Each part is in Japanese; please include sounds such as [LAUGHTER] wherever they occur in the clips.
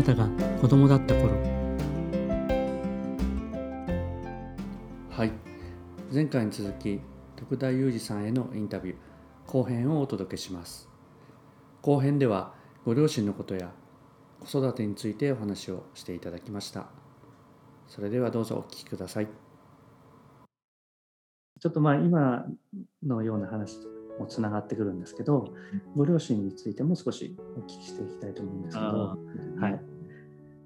なたが子供だった頃。はい。前回に続き徳田裕二さんへのインタビュー後編をお届けします。後編ではご両親のことや子育てについてお話をしていただきました。それではどうぞお聞きください。ちょっとまあ今のような話もつながってくるんですけど、ご両親についても少しお聞きしていきたいと思うんですけど、はい。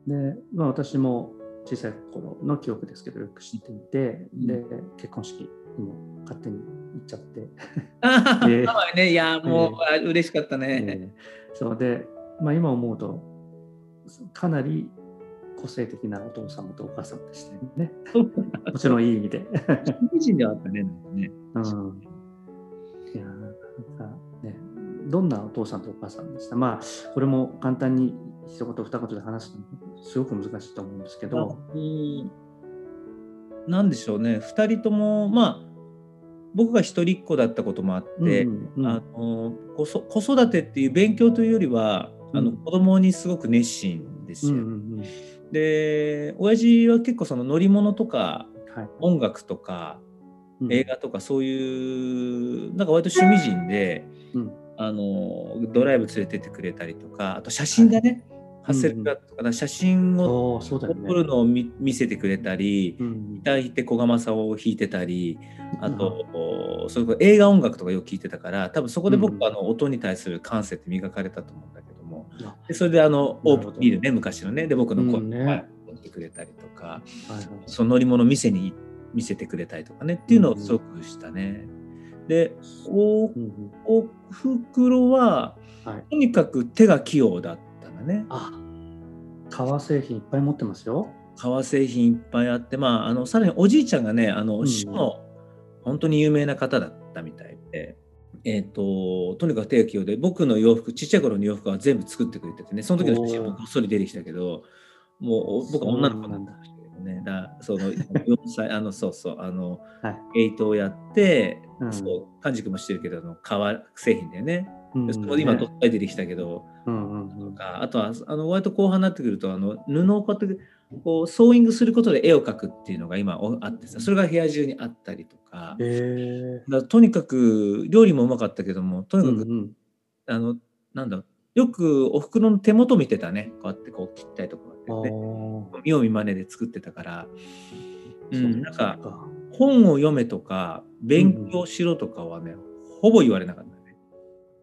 で、まあ、私も小さい頃の記憶ですけどよく知っていて、で結婚式にも勝手に行っちゃってあえー、[LAUGHS] ね、いやもう、えー、嬉しかったね。えー、そうで、まあ、今思うとかなり個性的なお父様とお母様でしたよね。もちろんいい意味で。個人ではあったね、なんかね。うん。いや、なんかね、どんなお父さんとお母さんでした？まあ、これも簡単に一言二言で話すのすごく難しいと思うんですけど。なんでしょうね、2人とも、まあ、僕が一人っ子だったこともあって、うんうん、あの子育てっていう勉強というよりは、うん、あの子供にすごく熱心ですよ。うんうんうん。で親父は結構その乗り物とか、はい、音楽とか、うん、映画とかそういうなんか割と趣味人で、うん、あのドライブ連れてってくれたりとかあと写真がね、はい、ハッセルプラットとか、写真を撮るのを見,、せてくれたり、ギター弾いて小釜さを弾いてたりあと、うん、それ映画音楽とかよく聞いてたから多分そこで僕はあの音に対する感性って磨かれたと思うんだけど。でそれであのオープンビールね昔のねで僕の声を持ってくれたりとか、うんね、その乗り物店に見せてくれたりとかねっていうのをすごくしたね。でおおふくろは、はい、とにかく手が器用だったんだね。あ革製品いっぱい持ってますよ。革製品いっぱいあって、まあ、あのさらにおじいちゃんがねあの、うん、の本当に有名な方だったみたいで。えーと、とにかく手が器用で僕の洋服ちっちゃい頃の洋服は全部作ってくれててねその時の写真もこっそり出てきたけどもう僕は女の子なんだけどねだその4歳あのそうそうあの、はい、エイトをやって、うん、そう完熟もしてるけどあの革製品だよね。うん、そこで今どっか出てきたけど、うんうんうん、あとはあの割と後半になってくるとあの布をこうやってこうソーイングすることで絵を描くっていうのが今あってさそれが部屋中にあったりとか,、だとにかく料理もうまかったけどもとにかく、うんうん、あのなんだよくおふくろの手元見てたね。こうやってこう切ったりとかね。見よう見まねで作ってたから、うん、なんか本を読めとか勉強しろとかはね、うん、ほぼ言われなかった。ね。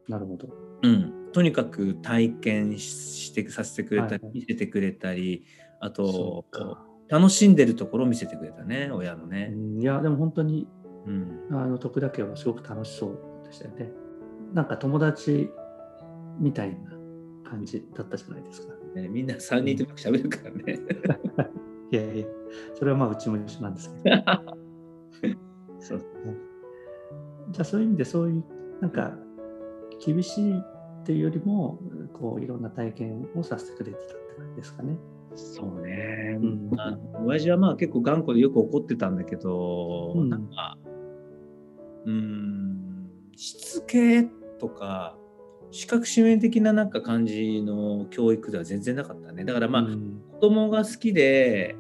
なるほど。うん、とにかく体験してさせてくれたり、はい、見せてくれたりあと楽しんでるところを見せてくれたね親のね。いやでも本当に、うん、あの徳田家はすごく楽しそうでしたよね。なんか友達みたいな感じだったじゃないですか。ね、みんな3人でく喋るからね。[LAUGHS] いやいや、それはまあうちも一緒なんですけど。[LAUGHS] そうじゃあそういう意味でそういうなんか厳しいっていうよりもこういろんな体験をさせてくれてたって感じですかね。そうね。うん、あ親父はまあ結構頑固でよく怒ってたんだけど、うん、なんか、うん、しつけとか、視覚指名的ななんか感じの教育では全然なかったね。だからまあ、うん、子供が好きで、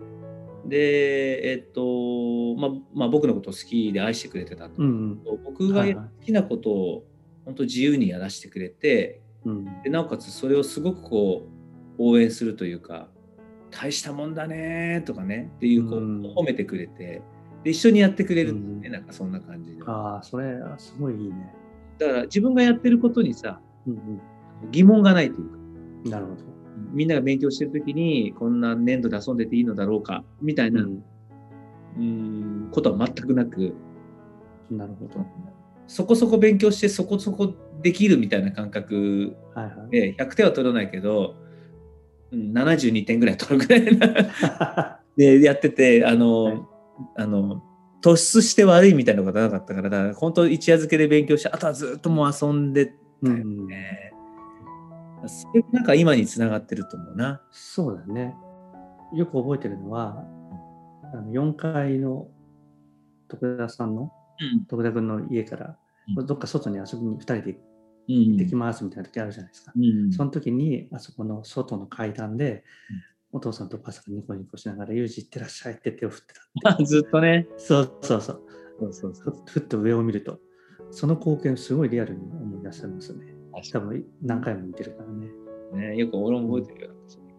で、えっと、まあ、まあ、僕のことを好きで愛してくれてたと、うん、僕が好きなことを本当自由にやらせてくれて、うん、でなおかつそれをすごくこう応援するというか大したもんだねとかねっていうこう、褒めてくれてで一緒にやってくれるんね、うん、なんかそんな感じでああそれすごいいいね。だから自分がやってることにさ、うんうん、疑問がないというかなるほど。みんなが勉強してる時にこんな粘土で遊んでていいのだろうかみたいな、うん、うんことは全くなくなるほどそこそこ勉強してそこそこできるみたいな感覚で100点は取らないけど、うん、72点ぐらい取るぐらいな [LAUGHS] でやっててあの、はい、あの突出して悪いみたいなことはなかったからだから本当一夜漬けで勉強してあとはずっともう遊んでたよね。うん、それなんか今につながってると思うな。そうだね。よく覚えてるのはあの4階の徳田さんの、うん、徳田君の家から、うん、どっか外に遊びに2人で行ってきますみたいな時あるじゃないですか。うんその時に、あそこの外の階段で、お父さんとお母さんがニコニコしながら、ユージ行ってらっしゃいって手を振ってた。あ [LAUGHS] ずっとね。そうそうそう。そうそうそふふっと上を見ると、その光景をすごいリアルに思い出せますね。多分何回も見てるからね。ね、よく俺も覚えてるよ。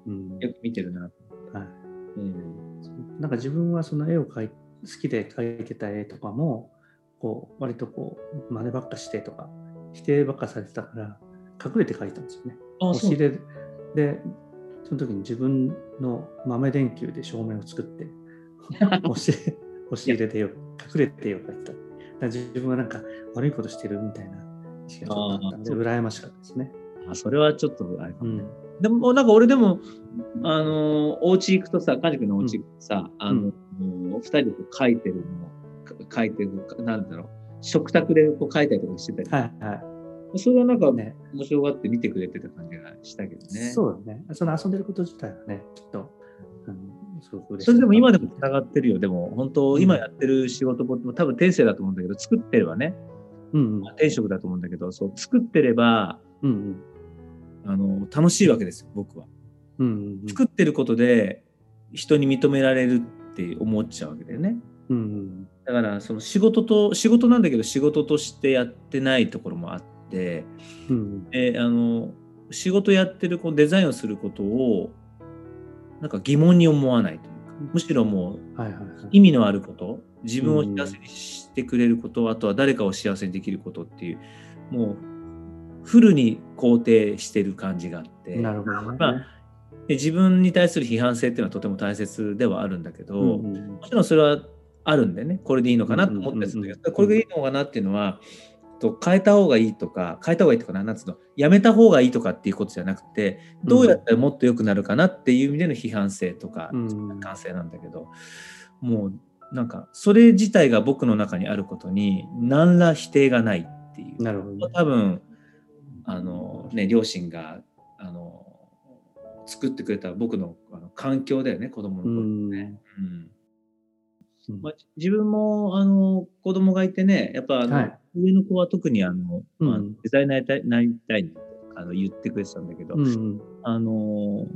うんよく見てるな。はい、うん。なんか自分はその絵を描い好きで描いてた絵とかも、こう割とこう真似ばっかしてとか、否定ばっかされてたから、隠れて描いたんですよね。押し入れで、その時に自分の豆電球で照明を作って、[LAUGHS] 押し押し入れで絵を隠れて絵を描いた。だ自分はなんか悪いことしてるみたいな意識があったんで、羨ましかったですね。あそれはちょっとあれかもね。うん。でも、なんか俺でも、あの、お家行くとさ、カジ君のお家行くとさ、あの、二人でこう書いてるの書いてる、なんだろう、食卓でこう書いたりとかしてたり、はいはそれはなんかい。ね、面白がって見てくれてた感じがしたけどね。そうだね。その遊んでること自体はね、きっと、あのすごく。それでも今でもつながってるよ。でも、本当、うん今やってる仕事も多分天性だと思うんだけど、作ってればね、うんうん。天職だと思うんだけど、そう、作ってれば、うんうん。あの、楽しいわけですよ、僕は。うんうんうん。作ってることで、人に認められるって思っちゃうわけだよね。うんうんだから、その仕事と、仕事なんだけど、仕事としてやってないところもあって、うんあの仕事やってるこうデザインをすることをなんか疑問に思わないというかむしろもう。意味のあること自分を幸せにしてくれること、あとは誰かを幸せにできることっていうもうフルに肯定してる感じがあってなるほどね。まあで自分に対する批判性っていうのはとても大切ではあるんだけど、うんうんうんもちろんそれはあるんでね。これでいいのかな？と思ったりするんだけど、これでいいのかなっていうのはと変えた方がいいとか変えた方がいいとかななんつうの？やめた方がいいとかっていうことじゃなくてどうやったらもっと良くなるかなっていう意味での批判性とかうん。感性なんだけど、もうなんかそれ自体が僕の中にあることに何ら否定がないっていう。なるほどね。多分あのね両親があの作ってくれた僕のあの環境だよね子供の頃ね。うん。うんまあ、自分もあの子供がいてねやっぱあの、はい。上の子は特にあの、うん。まあ、デザイナーになりたいなりたいってあの言ってくれてたんだけど、うんうん。あの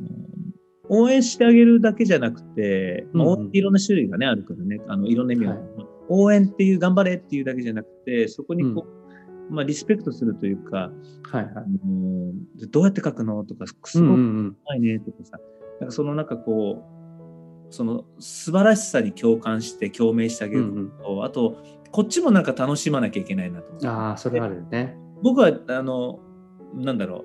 応援してあげるだけじゃなくて、まあ、いろんな種類がねあるからねあのいろんな意味が、はい。応援っていう頑張れっていうだけじゃなくてそこにこう、まあ、リスペクトするというか、はいはい。あのどうやって書くのとかすうんごくういねとかさ、なんかそのなんかこうその素晴らしさに共感して共鳴してあげうんるうん。と、あとこっちもなんか楽しまなきゃいけないなとああ、それはあるよね。僕はあのなんだろ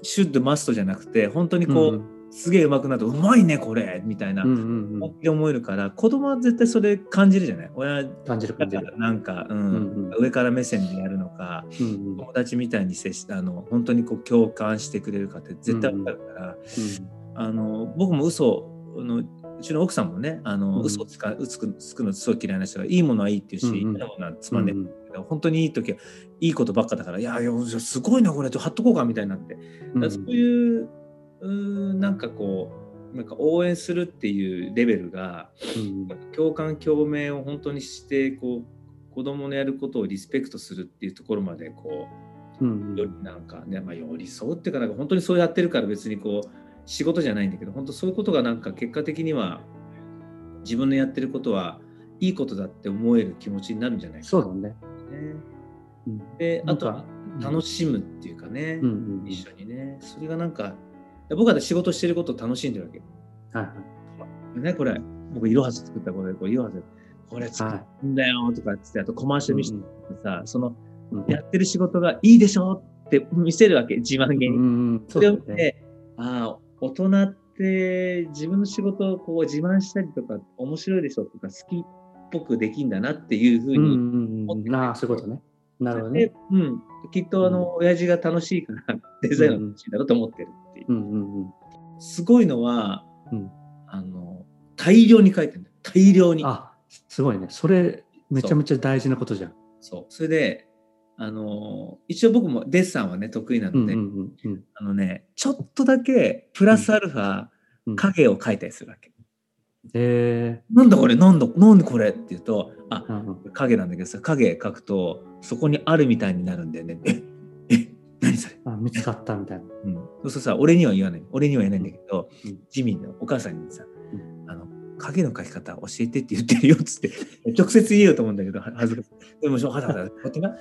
うシュッドマストじゃなくて本当にこう、うんすげえ上手くなるとうまいねこれみたいなうんうんうん。本気で思えるから、子供は絶対それ感じるじゃない？親感じる感じる。らなんか、うん。うんうん。上から目線でやるのかうんうん。うん友達みたいに接しあの本当にこう共感してくれるかって絶対わかるから、あの僕も嘘あのうちの奥さんもねあの、うん。嘘をつかうつくつくのすごい嫌いな人がいいものはいいっていうし、うんうん。嫌なものはつまんねえ。うんけど本当にいい時はいいことばっかだからいやいやすごいなこれ。と貼っとこうかみたいになって、うそういううーなんかこうなんか応援するっていうレベルがうん共感共鳴を本当にしてこう子供のやることをリスペクトするっていうところまでこううん。よりなんかね、まあ、寄り添うっていうかなんか本当にそうやってるから別にこう仕事じゃないんだけど本当そういうことがなんか結果的には自分のやってることはいいことだって思える気持ちになるんじゃないかそうだね。うん。であとは楽しむっていうかね、うんうんうん。一緒にね。それがなんか僕は仕事してることを楽しんでるわけ。はいはい。ねこれ僕いろはず作ったこれこれいろはずこれ作るんだよとかっつってあとコマーシャル見せてさ、そのうん。やってる仕事がいいでしょって見せるわけ自慢げに。うんうんそれを見て、大人って自分の仕事をこう自慢したりとか、面白いでしょとか、好きっぽくできんだなっていうふうに、うんうんうんうんああ、そういうことね。なるほどねで。うん、きっとあの、親父が楽しいからデザインが楽しいだろうと思ってるっていう。うんうんうんすごいのは、うんあの、大量に書いてるんだよ。大量に。あ、すごいね。それ、めちゃめちゃ大事なことじゃん。そう。それで、あの、一応僕もデッサンはね、得意なので、あのね、ちょっとだけプラスアルファ、うん。影を描いたりするわけ。えなんだこれ？なんだなんでこれ？って言うと、あー、うんうん。影なんだけどさ、影描くと、そこにあるみたいになるんだよね。え、え、何それ？あ見つかったみたいな。うん、そうそうさ俺には言わない。俺には言わないんだけど、うん。ジミーのお母さんにさ、影の描き方教えてって言ってるよっつって [LAUGHS] 直接言えようと思うんだけどは恥ずかしい。でもはだはだこうやってな。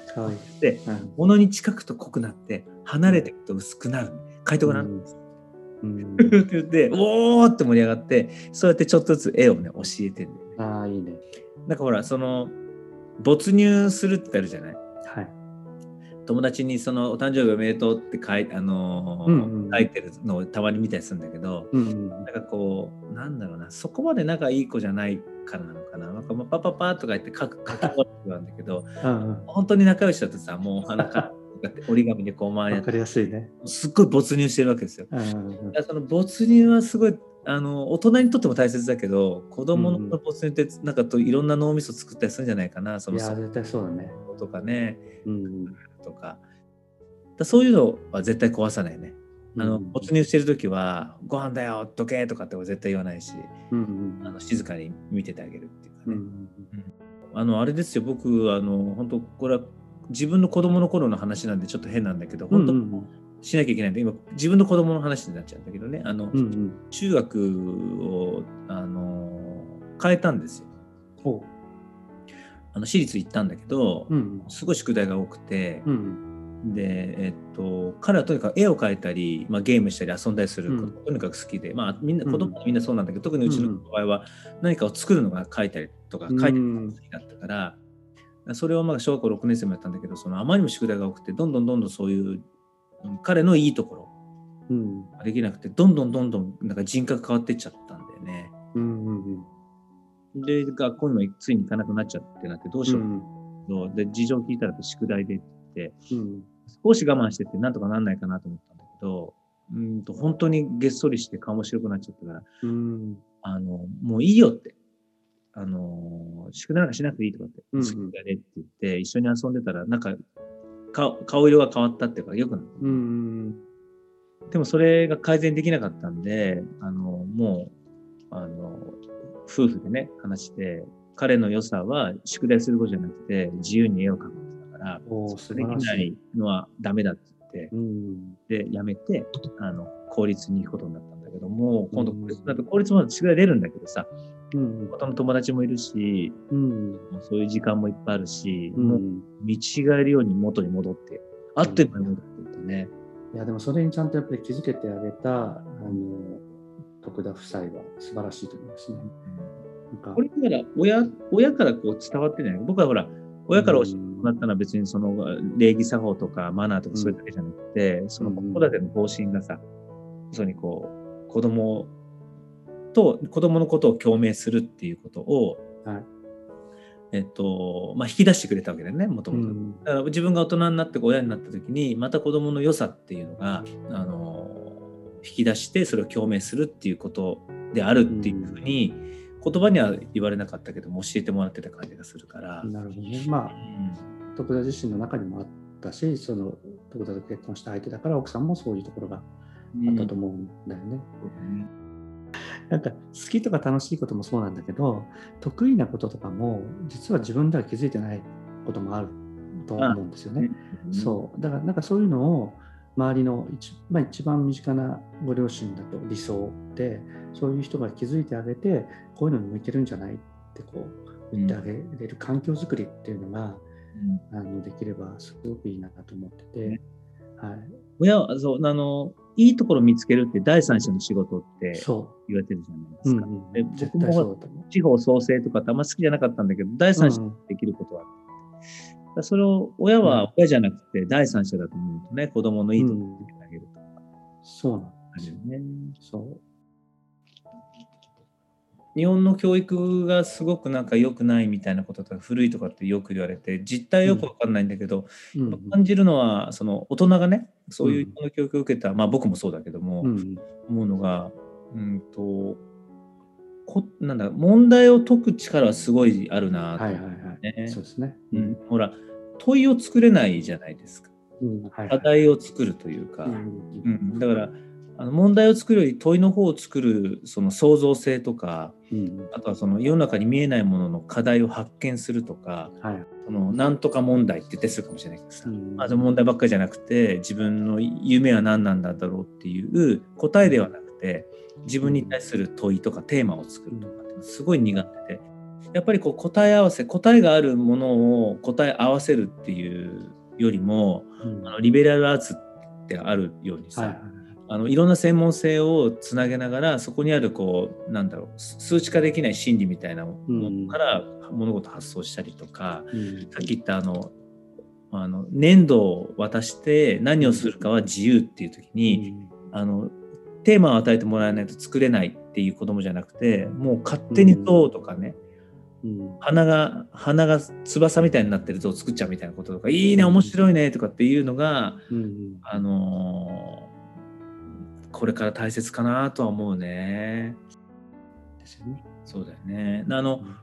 でうん。物に近くと濃くなって離れていくと薄くなる書いてごらん、うん。うん、って言っておーって盛り上がってそうやってちょっとずつ絵をね教えてるああ、いいね。なんかほらその没入するってあるじゃない？はい。友達にそのお誕生日おめでとうって書い,、あのーうんうん書いてるのをたまに見たりするんだけど、うんうんなんかこうなんだろうなそこまで仲いい子じゃないからなのかななんかもうパパパーとか言って書く [LAUGHS] 書き終わってなんだけどうん本当に仲良しだとさもう鼻からこうやって折り紙でこううん。回やってわかりやすいね。すっごい没入してるわけですよ。うんその没入はすごいあの大人にとっても大切だけど子供の没入ってなんかといろんな脳みそ作ったりするんじゃないかなそのいや、絶対そうだね。とかねうんとか。だそういうのは絶対壊さないね。あのうん没入してる時は「ご飯だよ時計」とかって絶対言わないしうんうんあの静かに見ててあげるっていうかね。うんうんあのあれですよ僕あの本当これは自分の子供の頃の話なんでちょっと変なんだけどうん本うん当しなきゃいけないんで今自分の子供の話になっちゃうんだけどね。あの、うんうん。中学をあの変えたんですよ。ほあの私立行ったんだけど、ううん。すごい宿題が多くて。う、んで、えっと、彼はとにかく絵を描いたり、まあ、ゲームしたり遊んだりすることうん。がとにかく好きで、まあ、みんなうん。子供はみんなそうなんだけど、特にうちの場合は何かを作るのが描いたりとかうん描いてるのが好きだったから、それをまあ小学校6年生もやったんだけどそのあまりにも宿題が多くてどんどんどんどんそういううん彼のいいところうん。ができなくてどんどんどんどんなんか人格変わってっちゃったんだよね。うんうんうんで学校にもついに行かなくなっちゃってなってどうしよう。かと、で事情聞いたら宿題でってうん。少し我慢してってなんとかなんないかなと思ったんだけどうんと本当にげっそりして顔も白くなっちゃったからうん。あのもういいよって。あの宿題なんかしなくていいとかって、うんうん。宿題でって言って一緒に遊んでたらなんか顔顔色が変わったっていうかよくなった。うん。でもそれが改善できなかったんで、あの、もう、あの、夫婦でね、話して、彼の良さは宿題することじゃなくて、自由に絵を描くことだから、それできないいのはダメだって言って、うん。で、やめて、あの、公立に行くことになったんだけども、今度だと公立も宿題出るんだけどさ、うん。他の友達もいるし、うん。そういう時間もいっぱいあるし、うん。もう見違えるように元に戻って、あっという間に戻っていってね。いやでもそれにちゃんとやっぱり気づけてあげたあの徳田夫妻は素晴らしいと思いますね。これだから親親からこう伝わってない。僕はほら親から教えてもらったのは別にその礼儀作法とかマナーとかそういうだけじゃなくて、その子育ての方針がさ、そにこう子供と子供のことを共鳴するっていうことを、はい。えっとまあ、引き出してくれたわけだよねもともと。うん。だから自分が大人になって親になった時にまた子供の良さっていうのがあの引き出してそれを共鳴するっていうことであるっていうふうに、言葉には言われなかったけども教えてもらってた感じがするから。なるほどね。まあうん徳田自身の中にもあったしその徳田と結婚した相手だから奥さんもそういうところがあったと思うんだよね。なんか好きとか楽しいこともそうなんだけど得意なこととかも実は自分では気づいてないこともあると思うんですよね。うんそうだからなんかそういうのを周りの一,、まあ、一番身近なご両親だと理想でそういう人が気づいてあげてこういうのに向いてるんじゃないってこう言ってあげれる環境づくりっていうのが、あのできればすごくいいなと思ってて、はい、親はそうあのいいところを見つけるって第三者の仕事ってそ言われてるじゃないでう、すか。僕も。地方創生とかってあんま好きじゃなかったんだけど第三者にできることはある、だからそれを親は親じゃなくて第三者だと思うとね子供のいいところを見つけてあげるとか。そうなんあるよね。そう日本の教育がすごくなんか良くないみたいなこととか古いとかってよく言われて実態よくわかんないんだけど、うん。感じるのはその大人がねそういう日本の教育を受けた、まあ僕もそうだけども、うん。思うのがうんとこなんだ問題を解く力はすごいあるなとはいはいはい、ねそうですね。うん、ほら問いを作れないじゃないですか。うん。はいはい。課題を作るというか、うん。うん。だからあの問題を作るより問いの方を作るその創造性とか、うん、あとはその世の中に見えないものの課題を発見するとか、はい、そのなんとか問題って言ってするかもしれないけどさ、うん、まあ、問題ばっかりじゃなくて自分の夢は何なんだろうっていう答えではなくて自分に対する問いとかテーマを作るとかすごい苦手でやっぱりこう答え合わせ答えがあるものを答え合わせるっていうよりも、うん、あのリベラルアーツってあるようにさ、はいはいあのいろんな専門性をつなげながらそこにあるこうなんだろう数値化できない心理みたいなものから物事発想したりとか、うん、さっき言ったあのあの粘土を渡して何をするかは自由っていう時に、うん、あのテーマを与えてもらわないと作れないっていう子供じゃなくてもう勝手にどうとかね、うん、花が花が翼みたいになってる像を作っちゃうみたいなこととか、いいね面白いねとかっていうのが、うん、あのー、これから大切かなとは思うね。ですよね。そうだよね。あの、うん、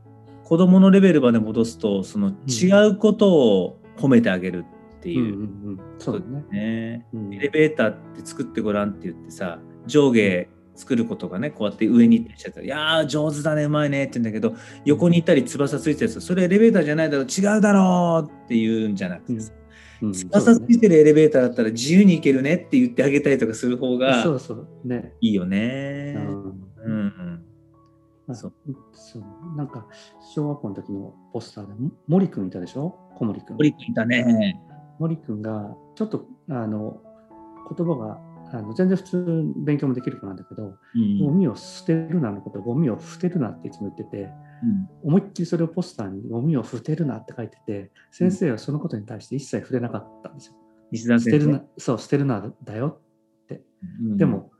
子供のレベルまで戻すとその違うことを褒めてあげるっていう。そうだね、エレベーターって作ってごらんって言ってさ上下作ることがねこうやって上に行ったりしちゃったら「いやー上手だねうまいね」って言うんだけど横に行ったり翼ついてるやつそれエレベーターじゃないだろう違うだろうって言うんじゃなくてさ、うん、翼ついてるエレベーターだったら自由に行けるねって言ってあげたりとかする方がいいよね。うん、そう。そう。なんか小学校の時のポスターで森くんいたでしょ？小森くん。森くんいたね。森くんがちょっとあの言葉があの全然普通勉強もできる子なんだけど、うん、ゴミを捨てるなのことゴミを捨てるなっていつも言ってて、うん、思いっきりそれをポスターにゴミを捨てるなって書いてて先生はそのことに対して一切触れなかったんですよ。捨てるなそう捨てるなだよって、うん、でも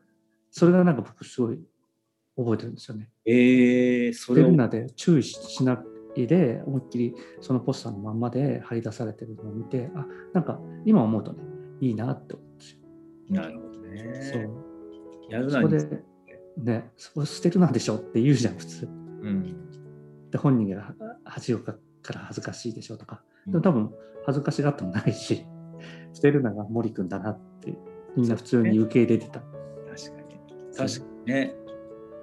それがなんか僕すごい覚えてるんですよね。えー、それ捨てるなで注意しないで思いっきりそのポスターのまんまで貼り出されてるのを見てあなんか今思うとねいいなって思うんですよ。なるほどね。そう。やるなそこで、ね、そこ捨てるなんでしょって言うじゃん、普通。うん、で、本人が恥をかから恥ずかしいでしょとか。でも多分、恥ずかしがってもないし、[LAUGHS] 捨てるのが森君だなって、みんな普通に受け入れてた。確かに。確かにね。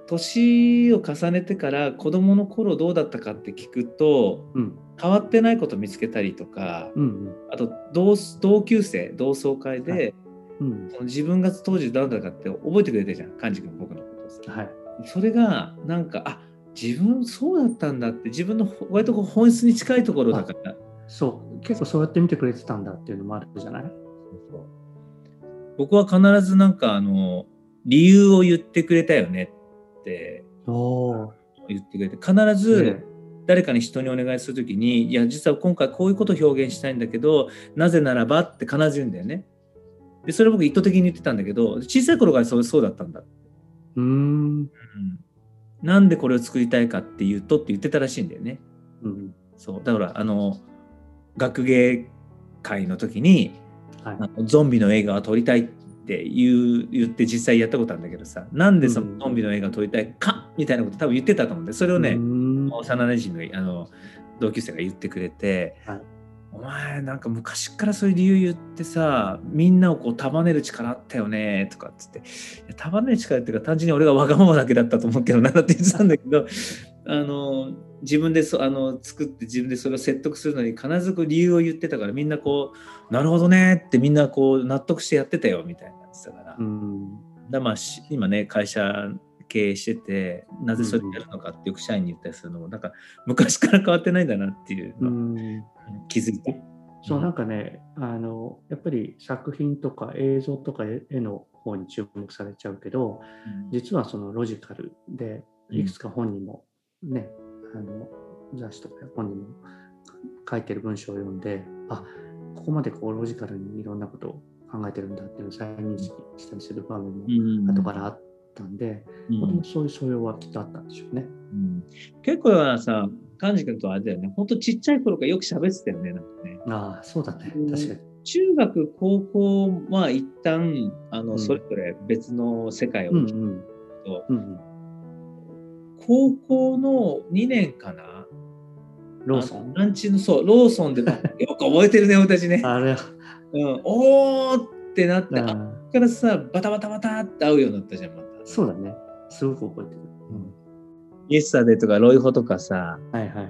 年を重ねてから子供の頃どうだったかって聞くと、うん、変わってないこと見つけたりとか、うんうん、あと同同級生同窓会で、はいうん、自分が当時誰だかって覚えてくれてるじゃん幹事君僕のことはい、それがなんかあ自分そうだったんだって自分の割とこう本質に近いところだから。そう。結構そうやって見てくれてたんだっていうのもあるじゃない？僕は必ずなんかあの理由を言ってくれたよねって言ってくれて必ず誰かに人にお願いする時に、いや実は今回こういうことを表現したいんだけどなぜならばって必ず言うんだよね。でそれ僕意図的に言ってたんだけど小さい頃からそうそうだったんだうん、なんでこれを作りたいかっていうとって言ってたらしいんだよね。うん、そう。だからあの学芸会の時に、はい、あのゾンビの映画を撮りたいって言う言って実際やったことあるんだけどさなんでそのゾンビの映画を撮りたいか、みたいなこと多分言ってたと思うんでそれをね、幼なじみのあの同級生が言ってくれて、はいお前なんか昔からそういう理由言ってさみんなをこう束ねる力あったよねとかっつって。束ねる力っていうか単純に俺がわがままだけだったと思うけどなって言ってたんだけど [LAUGHS] あの自分でそあの作って自分でそれを説得するのに必ずこう理由を言ってたからみんなこうなるほどねってみんなこう納得してやってたよみたいな言ってたから。うん。だまあ今ね会社経営しててなぜそれやるのかってよく社員に言ったりするのも、なんか昔から変わってないんだなっていうの気づいて。そうなんかねあのやっぱり作品とか映像とか絵の方に注目されちゃうけど、うん、実はそのロジカルでいくつか本にもね、うん、あの雑誌とか本にも書いてる文章を読んであここまでこうロジカルにいろんなことを考えてるんだっていうのを再認識したりする場面も後からあっったんで、うん、そういう素養はきっとあったんでしょうね。うん、結構はさ、幹事君とあれだよね、本当ちっちゃい頃からよく喋ってたよね、なんかね。ああ、そうだね、確かに。中学、高校は一旦あの、それぞれ別の世界を生きてると、高校の2年かな？ローソン？ランチの、そう、ローソンで、[LAUGHS] よく覚えてるね、私ね。あれ、うん、おーってなって、あからさ、バタバタバタって会うようになったじゃん、また。そうだね。すごく覚えてる。イエスタデーとかロイホとかさ、はいはいはい。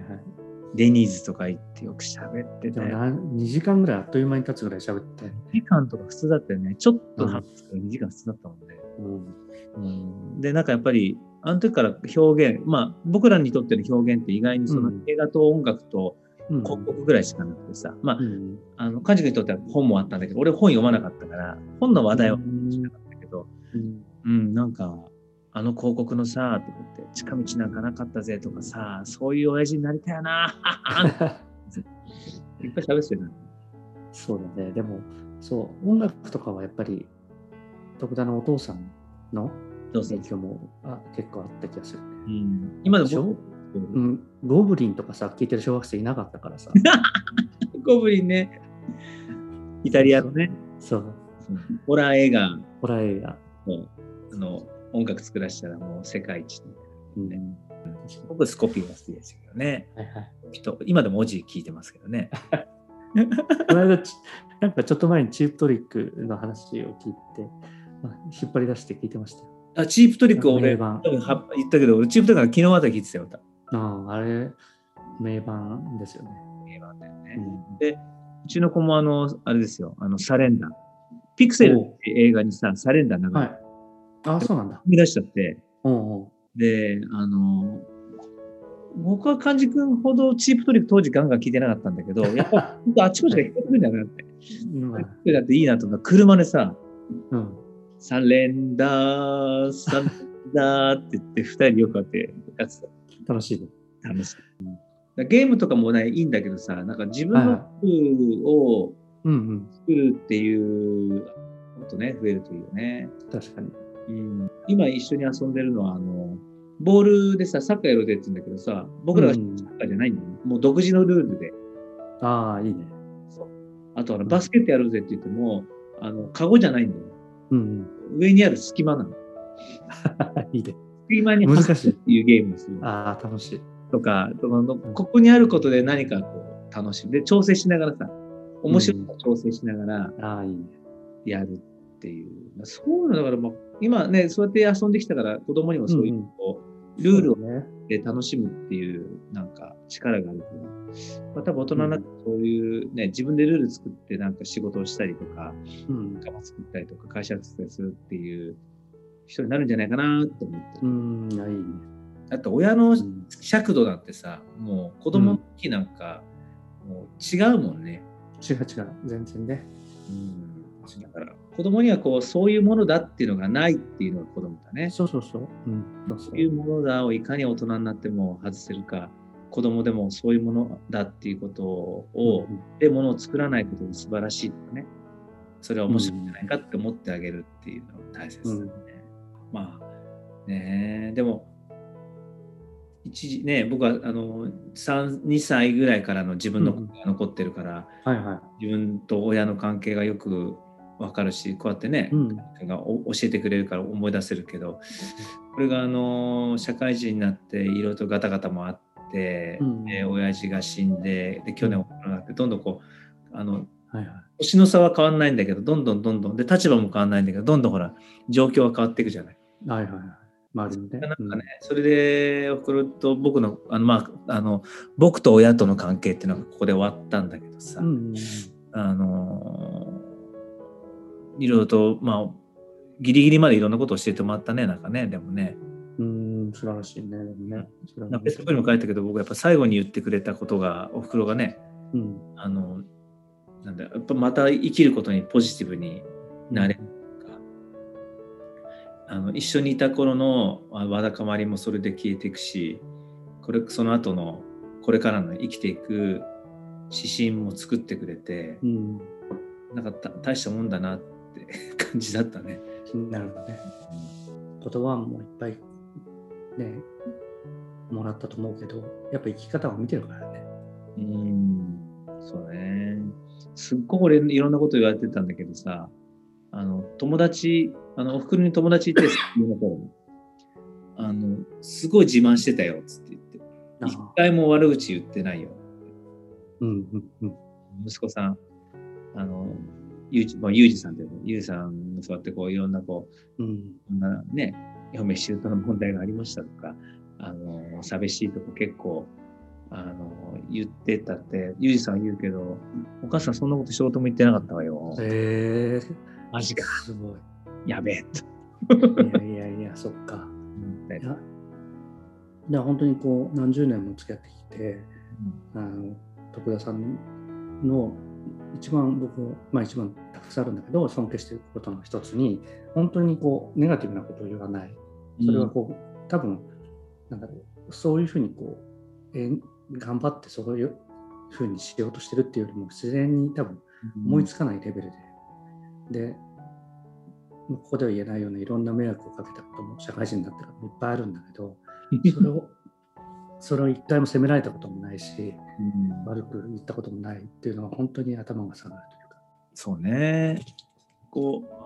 デニーズとか行ってよく喋ってたよ。でもな2時間ぐらいあっという間に経つぐらい喋って。2時間とか普通だったよね。ちょっと話すから2時間普通だったもんね。うん。うん、で、なんかやっぱり、あの時から表現、まあ僕らにとっての表現って意外にそのうん映画と音楽とうん広告ぐらいしかなくてさ、まあう、ん。あの、カジ君にとっては本もあったんだけど、俺本読まなかったから、本の話題はうんしなかったけど、うんうん、なんか、あの広告のさ、とか言って、近道なんかなかったぜとかさ、そういう親父になりたいよな、[LAUGHS] いっぱい喋ってるな。そうだね。でも、そう、音楽とかはやっぱり、徳田のお父さんの影響もあ結構あった気がするね。うん、今でもょ？僕、うん、ゴブリンとかさ、聞いてる小学生いなかったからさ。[LAUGHS] ゴブリンね、イタリアのね、そう、ホラー映画。ホラー映画。のあの音楽作らせたらもう世界一うんね僕スコピーが好きですけどね。はいはい。人今でも文字聞いてますけどね。[LAUGHS] この間ち、なんかちょっと前にチープトリックの話を聞いて、まあ引っ張り出して聞いてましたよ。あチープトリック名俺盤多分は言ったけど、俺チープトリックは昨日まで聞いてたよ。歌ああ、あれ、名盤ですよね。名盤だよねうんで、うちの子もあの、あれですよ、あの、サレンダー。ピクセルって映画にさ、サレンダー流れはい。ああ、そうなんだ。見出しちゃって、おうおうで、あの、僕は漢字君ほどチープトリック当時ガンガン聞いてなかったんだけど、[LAUGHS] やっぱあっちこっちが聞こえてくるんだよなって。うんまあだっていいなと思った車でさ、うん。サレンダー、サレンダーって言って、二人でよくあってやつ楽しいね。楽しい。ゲームとかもね、いいんだけどさ、なんか自分の服をうんうん。作るっていう、もっとね、増えるといいよね。確かに。うん、今一緒に遊んでるのは、あの、ボールでさ、サッカーやろうぜって言うんだけどさ、僕らがサうんッカーじゃないんだよね。もう独自のルールで。ああ、いいね。あとあの、バスケットやろうぜって言っても、あの、カゴじゃないんだよ。うん上にある隙間なの。うん。いいね。隙間に難しいっていうゲームですよ。ああ、楽しい。とか、とかのここにあることで何かこう楽しむ。で、調整しながらさ、面白さ調整しながらああ、いいね。やるっていう。そういうのだから、まあ、今ね、そうやって遊んできたから、子供にもそういう、うんうんこうルールをね。で楽しむっていう、なんか力があるから、まあ、多分大人になってそういうね、自分でルール作ってなんか仕事をしたりとか、うん。仲間作ったりとか、会社作ったりするっていう人になるんじゃないかなと思ってる。うん、いや、い。だって親のうん尺度なんてさ、もう子供の時なんか、もう違うもんね。違う違う。全然ね。うん、だから子供にはこうそういうものだっていうのがないっていうのが子供だね。そうそうそう。うん。そうそういうものだをいかに大人になっても外せるか、子供でもそういうものだっていうことを、でものを作らないことが素晴らしいとかね。それは面白いんじゃないかって思ってあげるっていうのが大切だね。まあねでも一時ね僕はあの3 2歳ぐらいからの自分の声が残ってるから、はいは自分と親の関係がよくわかるしこうやってねい。、うん。がお教えてくれるから思い出せるけどこれがあの社会人になっていろいろとガタガタもあって、うんで親父が死んでで去年コロナがあってどんどんこうあのはいはい。年の差は変わんないんだけどどんどんどんどんで立場も変わんないんだけどどんどんほら状況は変わっていくじゃない。はいはいはい。周りにね。なんかね、それで、おふくろと僕の、あの、まあ、あの、僕と親との関係っていうのがここで終わったんだけどさ、うん。うん。あのー、いろいろと、まあ、ギリギリまでいろんなことを教えてもらったね、なんかね、でもね、うん、素晴らしいね。でもね。なんかフェイスブックにも書いたけど、僕やっぱ最後に言ってくれたことが、おふくろがね、うん。あの、なんだ、やっぱまた生きることにポジティブになれるとか、あの一緒にいた頃のあわだかまりもそれで消えていくしこれその後のこれからの生きていく指針も作ってくれてうん。なんかた大したもんだなって感じだったね。なるほどね。言葉もいっぱいね、もらったと思うけど、やっぱ生き方を見てるからね。うんそうね。すっごく俺いろんなこと言われてたんだけどさあの友達あのおふくろに友達いてあのすごい自慢してたよっつって言って一回も悪口言ってないよ。うんうんうん。息子さん、あの、ゆうじ、まあ、ゆうじさんというゆうじさんがそうやってこういろんなこう、うん、こんなね、嫁姑の問題がありましたとか、あの、寂しいとこ結構、あの、言ってたって、ゆうじさんは言うけど、お母さんそんなこと仕事も言ってなかったわよ。へえー。マジか。すごい。やべえと。いやいやいや、そっか。うん、いや、本当にこう、何十年も付き合ってきて、うん、あの徳田さんの一番僕、まあ一番たくさんあるんだけど、尊敬していることの一つに、本当にこう、ネガティブなことを言わない。それはこう、うん、多分、なんだろう、そういうふうにこう、え頑張ってそういうふうにしようとしてるっていうよりも、自然に多分思いつかないレベルで。うん、で、ここでは言えないようないろんな迷惑をかけたことも社会人になってからいっぱいあるんだけど、それをそれを一回も責められたこともないし、うん、悪く言ったこともないっていうのは本当に頭が下がるというか。そうね。こう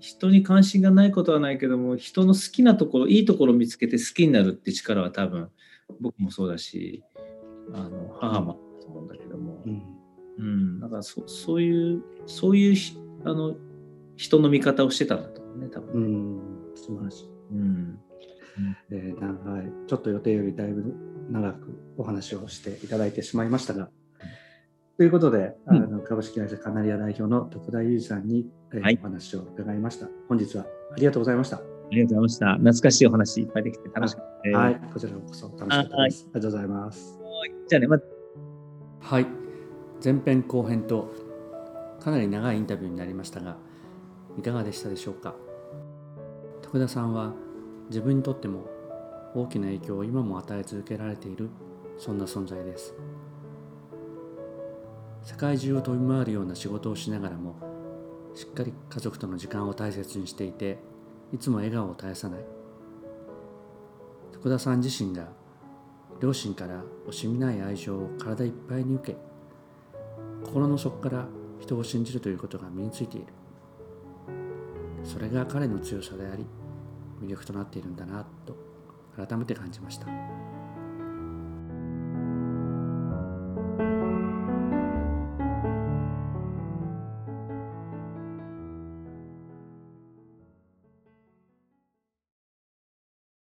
人に関心がないことはないけども人の好きなところいいところを見つけて好きになるって力は多分僕もそうだしあの母もそう思うんだけども、うん、うん、だからそそういうそういうあの人の見方をしてたんだと思うね多分。うん素晴らしい。うんえー、はい、ちょっと予定よりだいぶ長くお話をしていただいてしまいましたが、ということで、うん、あの株式会社カナリア代表の徳田裕二さんに、えーはい、お話を伺いました。本日はありがとうございました。ありがとうございました。懐かしいお話いっぱいできて楽しかったです。はい、こちらこそ楽しかったです。ありがとうございます。じゃあね、ま、はい、前編後編とかなり長いインタビューになりましたが、いかがでしたでしょうか？徳田さんは自分にとっても大きな影響を今も与え続けられているそんな存在です。世界中を飛び回るような仕事をしながらもしっかり家族との時間を大切にしていていつも笑顔を絶やさない。徳田さん自身が両親から惜しみない愛情を体いっぱいに受け心の底から人を信じるということが身についている。それが彼の強さであり魅力となっているんだなと改めて感じました。